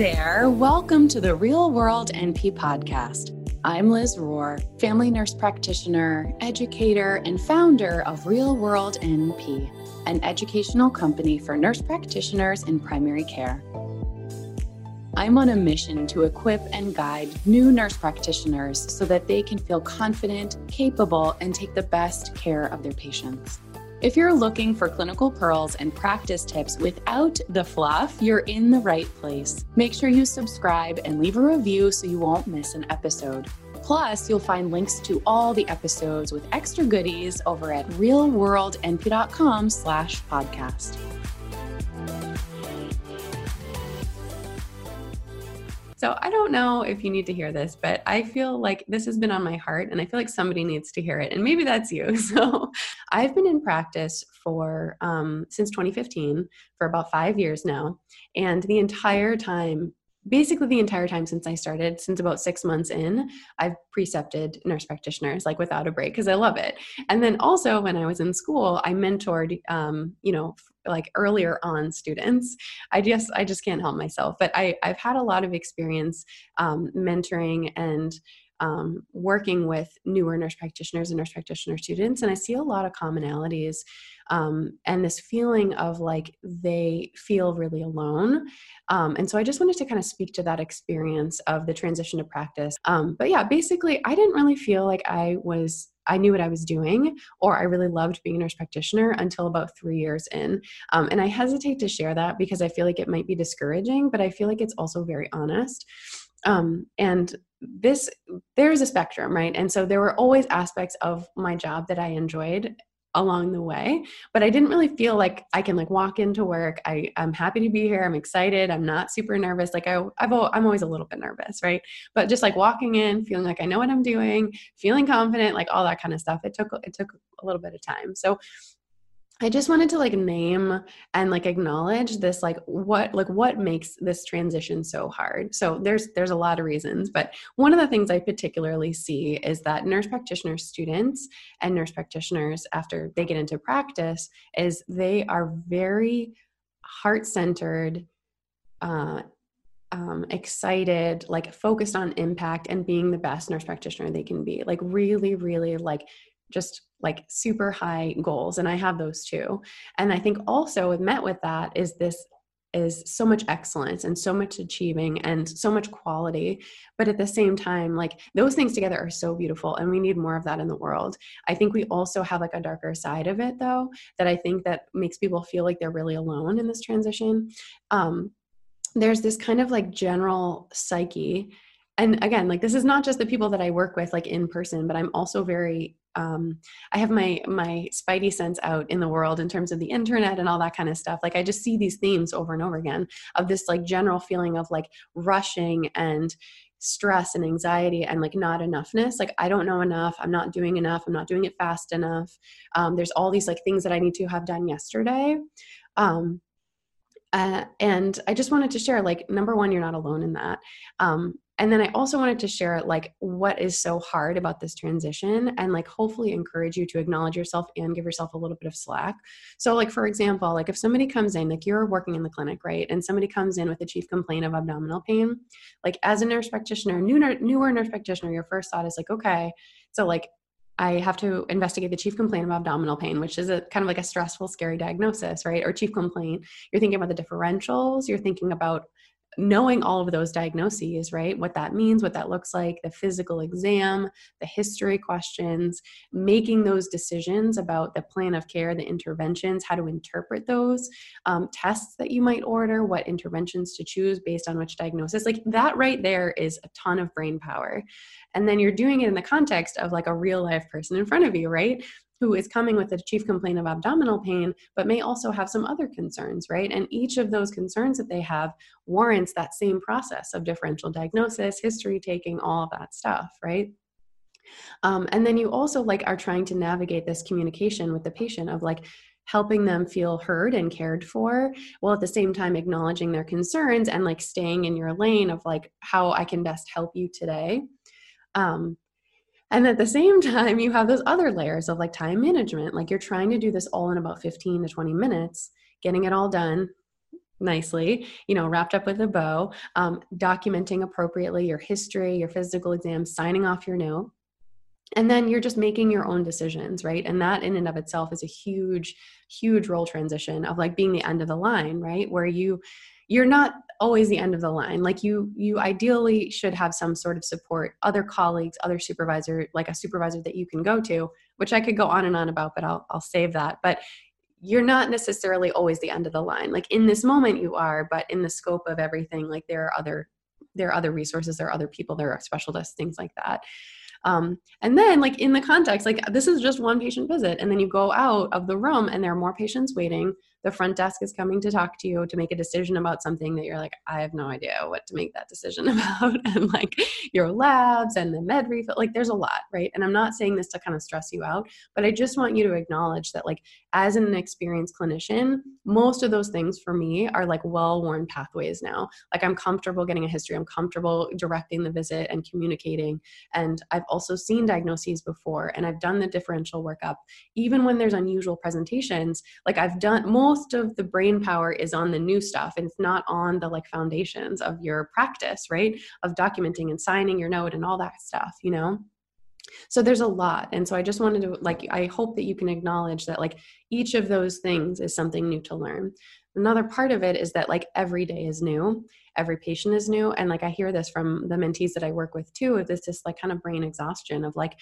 there. Welcome to the Real World NP podcast. I'm Liz Rohr, family nurse practitioner, educator, and founder of Real World NP, an educational company for nurse practitioners in primary care. I'm on a mission to equip and guide new nurse practitioners so that they can feel confident, capable, and take the best care of their patients. If you're looking for clinical pearls and practice tips without the fluff, you're in the right place. Make sure you subscribe and leave a review so you won't miss an episode. Plus, you'll find links to all the episodes with extra goodies over at realworldnp.com slash podcast. So I don't know if you need to hear this, but I feel like this has been on my heart and I feel like somebody needs to hear it. And maybe that's you. So I've been in practice for um, since 2015 for about five years now. And the entire time basically the entire time since I started, since about six months in, I've precepted nurse practitioners like without a break because I love it. And then also when I was in school, I mentored, um, you know, like earlier on students. I just I just can't help myself. But I I've had a lot of experience um, mentoring and um, working with newer nurse practitioners and nurse practitioner students, and I see a lot of commonalities um, and this feeling of like they feel really alone. Um, and so I just wanted to kind of speak to that experience of the transition to practice. Um, but yeah, basically, I didn't really feel like I was I knew what I was doing, or I really loved being a nurse practitioner until about three years in. Um, and I hesitate to share that because I feel like it might be discouraging, but I feel like it's also very honest. Um, and this there's a spectrum right? And so there were always aspects of my job that i enjoyed along the way but i didn't really feel like i can like walk into work. I, i'm happy to be here. I'm excited. I'm not super nervous. Like I, I've, i'm always a little bit nervous right? But just like walking in feeling like i know what i'm doing feeling confident like all that kind of stuff it took it took a little bit of time. So I just wanted to like name and like acknowledge this like what like what makes this transition so hard. So there's there's a lot of reasons, but one of the things I particularly see is that nurse practitioner students and nurse practitioners after they get into practice is they are very heart-centered uh um, excited, like focused on impact and being the best nurse practitioner they can be. Like, really, really, like just like super high goals and i have those too. And i think also met with that is this is so much excellence and so much achieving and so much quality. But at the same time like those things together are so beautiful and we need more of that in the world. I think we also have like a darker side of it though that i think that makes people feel like they're really alone in this transition. Um, there's this kind of like general psyche and again like this is not just the people that i work with like in person but i'm also very um, I have my my spidey sense out in the world in terms of the internet and all that kind of stuff. Like I just see these themes over and over again of this like general feeling of like rushing and stress and anxiety and like not enoughness. Like i don't know enough. I'm not doing enough. I'm not doing it fast enough. Um, there's all these like things that i need to have done yesterday. Um, uh, and i just wanted to share like number one you're not alone in that. Um, and then i also wanted to share like what is so hard about this transition and like hopefully encourage you to acknowledge yourself and give yourself a little bit of slack so like for example like if somebody comes in like you're working in the clinic right and somebody comes in with a chief complaint of abdominal pain like as a nurse practitioner new newer nurse practitioner your first thought is like okay so like I have to investigate the chief complaint of abdominal pain, which is a kind of like a stressful, scary diagnosis, right? Or chief complaint. You're thinking about the differentials. You're thinking about knowing all of those diagnoses, right? What that means, what that looks like, the physical exam, the history questions, making those decisions about the plan of care, the interventions, how to interpret those, um, tests that you might order, what interventions to choose based on which diagnosis. Like that right there is a ton of brain power. And then you're doing it in the context of like a real life person in front of you, right? Who is coming with a chief complaint of abdominal pain, but may also have some other concerns, right? And each of those concerns that they have warrants that same process of differential diagnosis, history taking, all of that stuff, right? Um, and then you also like are trying to navigate this communication with the patient of like helping them feel heard and cared for while at the same time acknowledging their concerns and like staying in your lane of like how i can best help you today um, and at the same time, you have those other layers of like time management. Like you're trying to do this all in about 15 to 20 minutes, getting it all done, nicely, you know, wrapped up with a bow, um, documenting appropriately your history, your physical exam, signing off your note. And then you're just making your own decisions, right? And that in and of itself is a huge, huge role transition of like being the end of the line, right? Where you you're not always the end of the line. Like you you ideally should have some sort of support other colleagues other supervisor like a supervisor that you can go to which i could go on and on about but i'll i'll save that. But you're not necessarily always the end of the line. Like in this moment you are but in the scope of everything like there are other there are other resources there are other people there are specialists things like that. Um, and then like in the context like this is just one patient visit and then you go out of the room and there are more patients waiting the front desk is coming to talk to you to make a decision about something that you're like i have no idea what to make that decision about. And like your labs and the med refill like there's a lot right? And i'm not saying this to kind of stress you out but i just want you to acknowledge that like as an experienced clinician most of those things for me are like well worn pathways now. Like i'm comfortable getting a history. I'm comfortable directing the visit and communicating. And i've also seen diagnoses before and i've done the differential workup. Even when there's unusual presentations like i've done most most of the brain power is on the new stuff and it's not on the like foundations of your practice right? Of documenting and signing your note and all that stuff you know? So there's a lot and so i just wanted to like i hope that you can acknowledge that like each of those things is something new to learn another part of it is that like every day is new every patient is new and like i hear this from the mentees that i work with too of this just like kind of brain exhaustion of like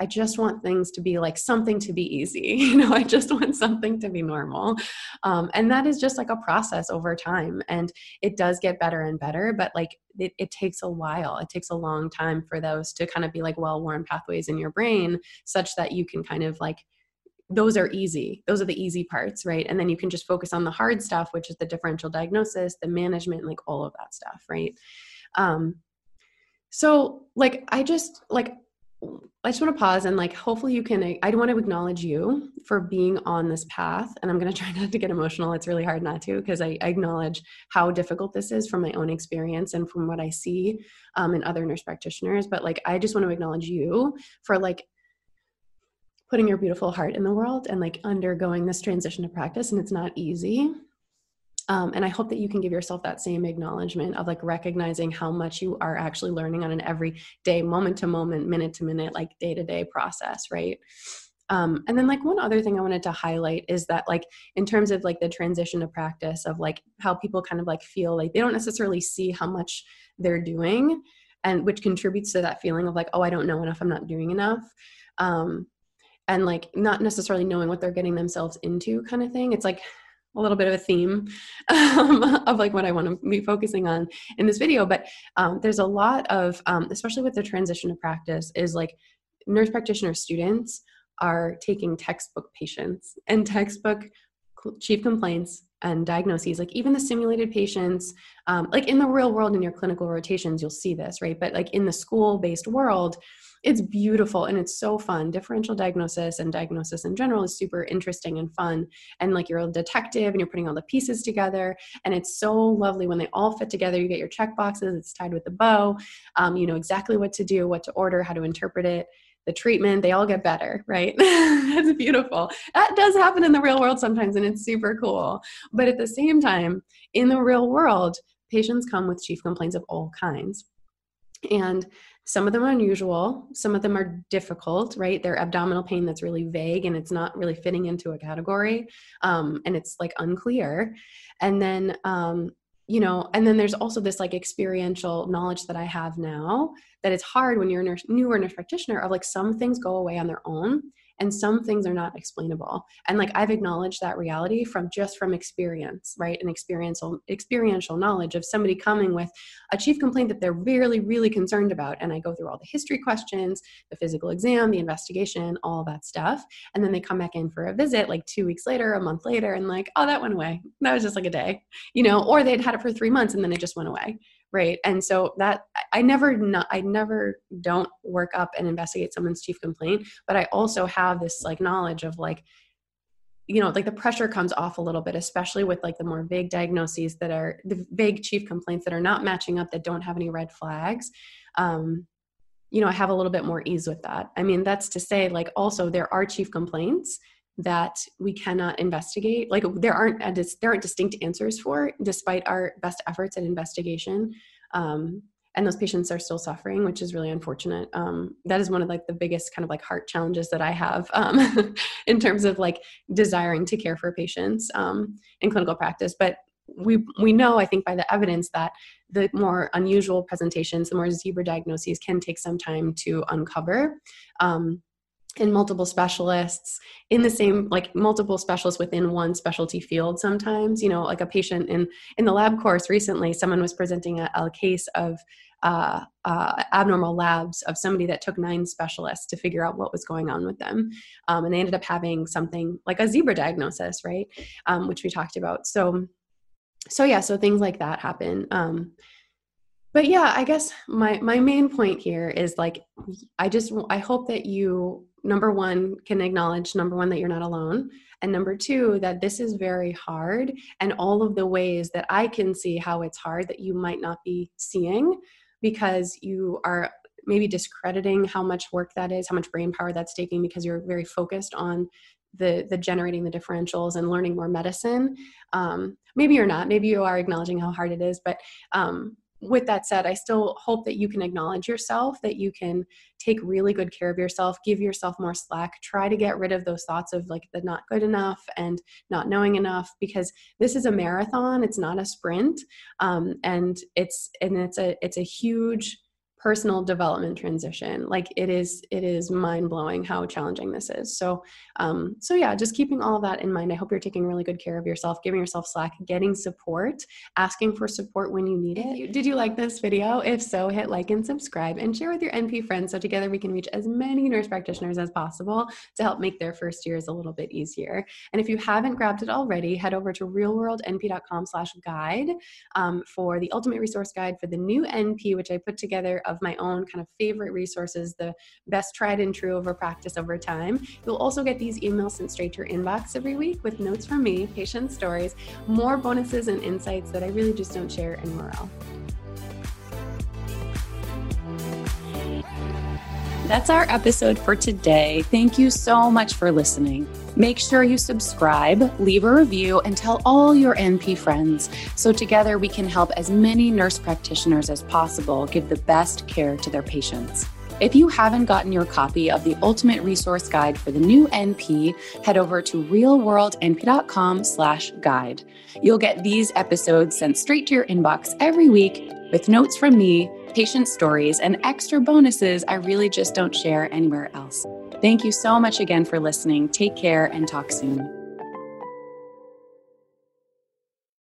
I just want things to be like something to be easy. You know, I just want something to be normal. Um, and that is just like a process over time. And it does get better and better, but like it, it takes a while. It takes a long time for those to kind of be like well worn pathways in your brain, such that you can kind of like those are easy. Those are the easy parts, right? And then you can just focus on the hard stuff, which is the differential diagnosis, the management, like all of that stuff, right? Um, so like I just like I just want to pause and like hopefully you can I want to acknowledge you for being on this path and I'm going to try not to get emotional it's really hard not to because I, I, acknowledge how difficult this is from my own experience and from what I see um, in other nurse practitioners but like I just want to acknowledge you for like putting your beautiful heart in the world and like undergoing this transition to practice and it's not easy. Um, and I hope that you can give yourself that same acknowledgement of like recognizing how much you are actually learning on an everyday, moment to moment, minute to minute, like day to day process, right? Um, and then like one other thing I wanted to highlight is that like in terms of like the transition to practice of like how people kind of like feel like they don't necessarily see how much they're doing and which contributes to that feeling of like oh I don't know enough. I'm not doing enough. Um, and like not necessarily knowing what they're getting themselves into kind of thing it's like a little bit of a theme um, of like what I want to be focusing on in this video. But um, there's a lot of, um, especially with the transition to practice, is like nurse practitioner students are taking textbook patients and textbook chief complaints and diagnoses like even the simulated patients um, like in the real world in your clinical rotations you'll see this right but like in the school based world it's beautiful and it's so fun. Differential diagnosis and diagnosis in general is super interesting and fun. And like you're a detective and you're putting all the pieces together. And it's so lovely when they all fit together. You get your check boxes, it's tied with a bow. Um, you know exactly what to do, what to order, how to interpret it the treatment, they all get better, right? That's beautiful. That does happen in the real world sometimes, and it's super cool. But at the same time, in the real world, patients come with chief complaints of all kinds. And some of them are unusual, some of them are difficult, right? They're abdominal pain that's really vague and it's not really fitting into a category, um, and it's like unclear. And then, um, you know, and then there's also this like experiential knowledge that I have now that it's hard when you're a nurse, newer nurse practitioner of like some things go away on their own and some things are not explainable. And like i've acknowledged that reality from just from experience right? And experiential experiential knowledge of somebody coming with a chief complaint that they're really really concerned about and i go through all the history questions the physical exam the investigation all that stuff. And then they come back in for a visit like two weeks later a month later and like oh that went away. That was just like a day you know? Or they'd had it for three months and then it just went away right and so that i never not, i never don't work up and investigate someone's chief complaint but i also have this like knowledge of like you know like the pressure comes off a little bit especially with like the more vague diagnoses that are the vague chief complaints that are not matching up that don't have any red flags um you know i have a little bit more ease with that. I mean that's to say like also there are chief complaints that we cannot investigate. Like there aren't there aren't distinct answers for despite our best efforts at investigation. Um, and those patients are still suffering which is really unfortunate. Um, that is one of like the biggest kind of like heart challenges that i have um, in terms of like desiring to care for patients um, in clinical practice. But we we know i think by the evidence that the more unusual presentations the more zebra diagnoses can take some time to uncover. Um, in multiple specialists in the same like multiple specialists within one specialty field sometimes. You know like a patient in in the lab course recently someone was presenting a, a case of uh, uh, abnormal labs of somebody that took nine specialists to figure out what was going on with them. Um, and they ended up having something like a zebra diagnosis right? Um, which we talked about. So so yeah so things like that happen. Um, but yeah i guess my my main point here is like i just i hope that you number one can acknowledge number one that you're not alone and number two that this is very hard and all of the ways that i can see how it's hard that you might not be seeing because you are maybe discrediting how much work that is how much brain power that's taking because you're very focused on the the generating the differentials and learning more medicine. Um, maybe you're not. Maybe you are acknowledging how hard it is but um, with that said, I still hope that you can acknowledge yourself, that you can take really good care of yourself, give yourself more slack, try to get rid of those thoughts of like the not good enough and not knowing enough, because this is a marathon, it's not a sprint, um, and it's and it's a it's a huge personal development transition like it is it is mind-blowing how challenging this is. So um so yeah just keeping all of that in mind. I hope you're taking really good care of yourself giving yourself slack getting support asking for support when you need it. Did you like this video? If so hit like and subscribe and share with your np friends so together we can reach as many nurse practitioners as possible to help make their first years a little bit easier. And if you haven't grabbed it already head over to realworldnp.com slash guide um, for the ultimate resource guide for the new np which i put together of my own kind of favorite resources, the best tried and true over practice over time. You'll also get these emails sent straight to your inbox every week with notes from me, patient stories, more bonuses and insights that I really just don't share anywhere else. That's our episode for today. Thank you so much for listening. Make sure you subscribe, leave a review, and tell all your NP friends so together we can help as many nurse practitioners as possible give the best care to their patients. If you haven't gotten your copy of the Ultimate Resource Guide for the new NP, head over to realworldnp.com slash guide. You'll get these episodes sent straight to your inbox every week with notes from me patient stories, and extra bonuses I really just don't share anywhere else. Thank you so much again for listening. Take care and talk soon.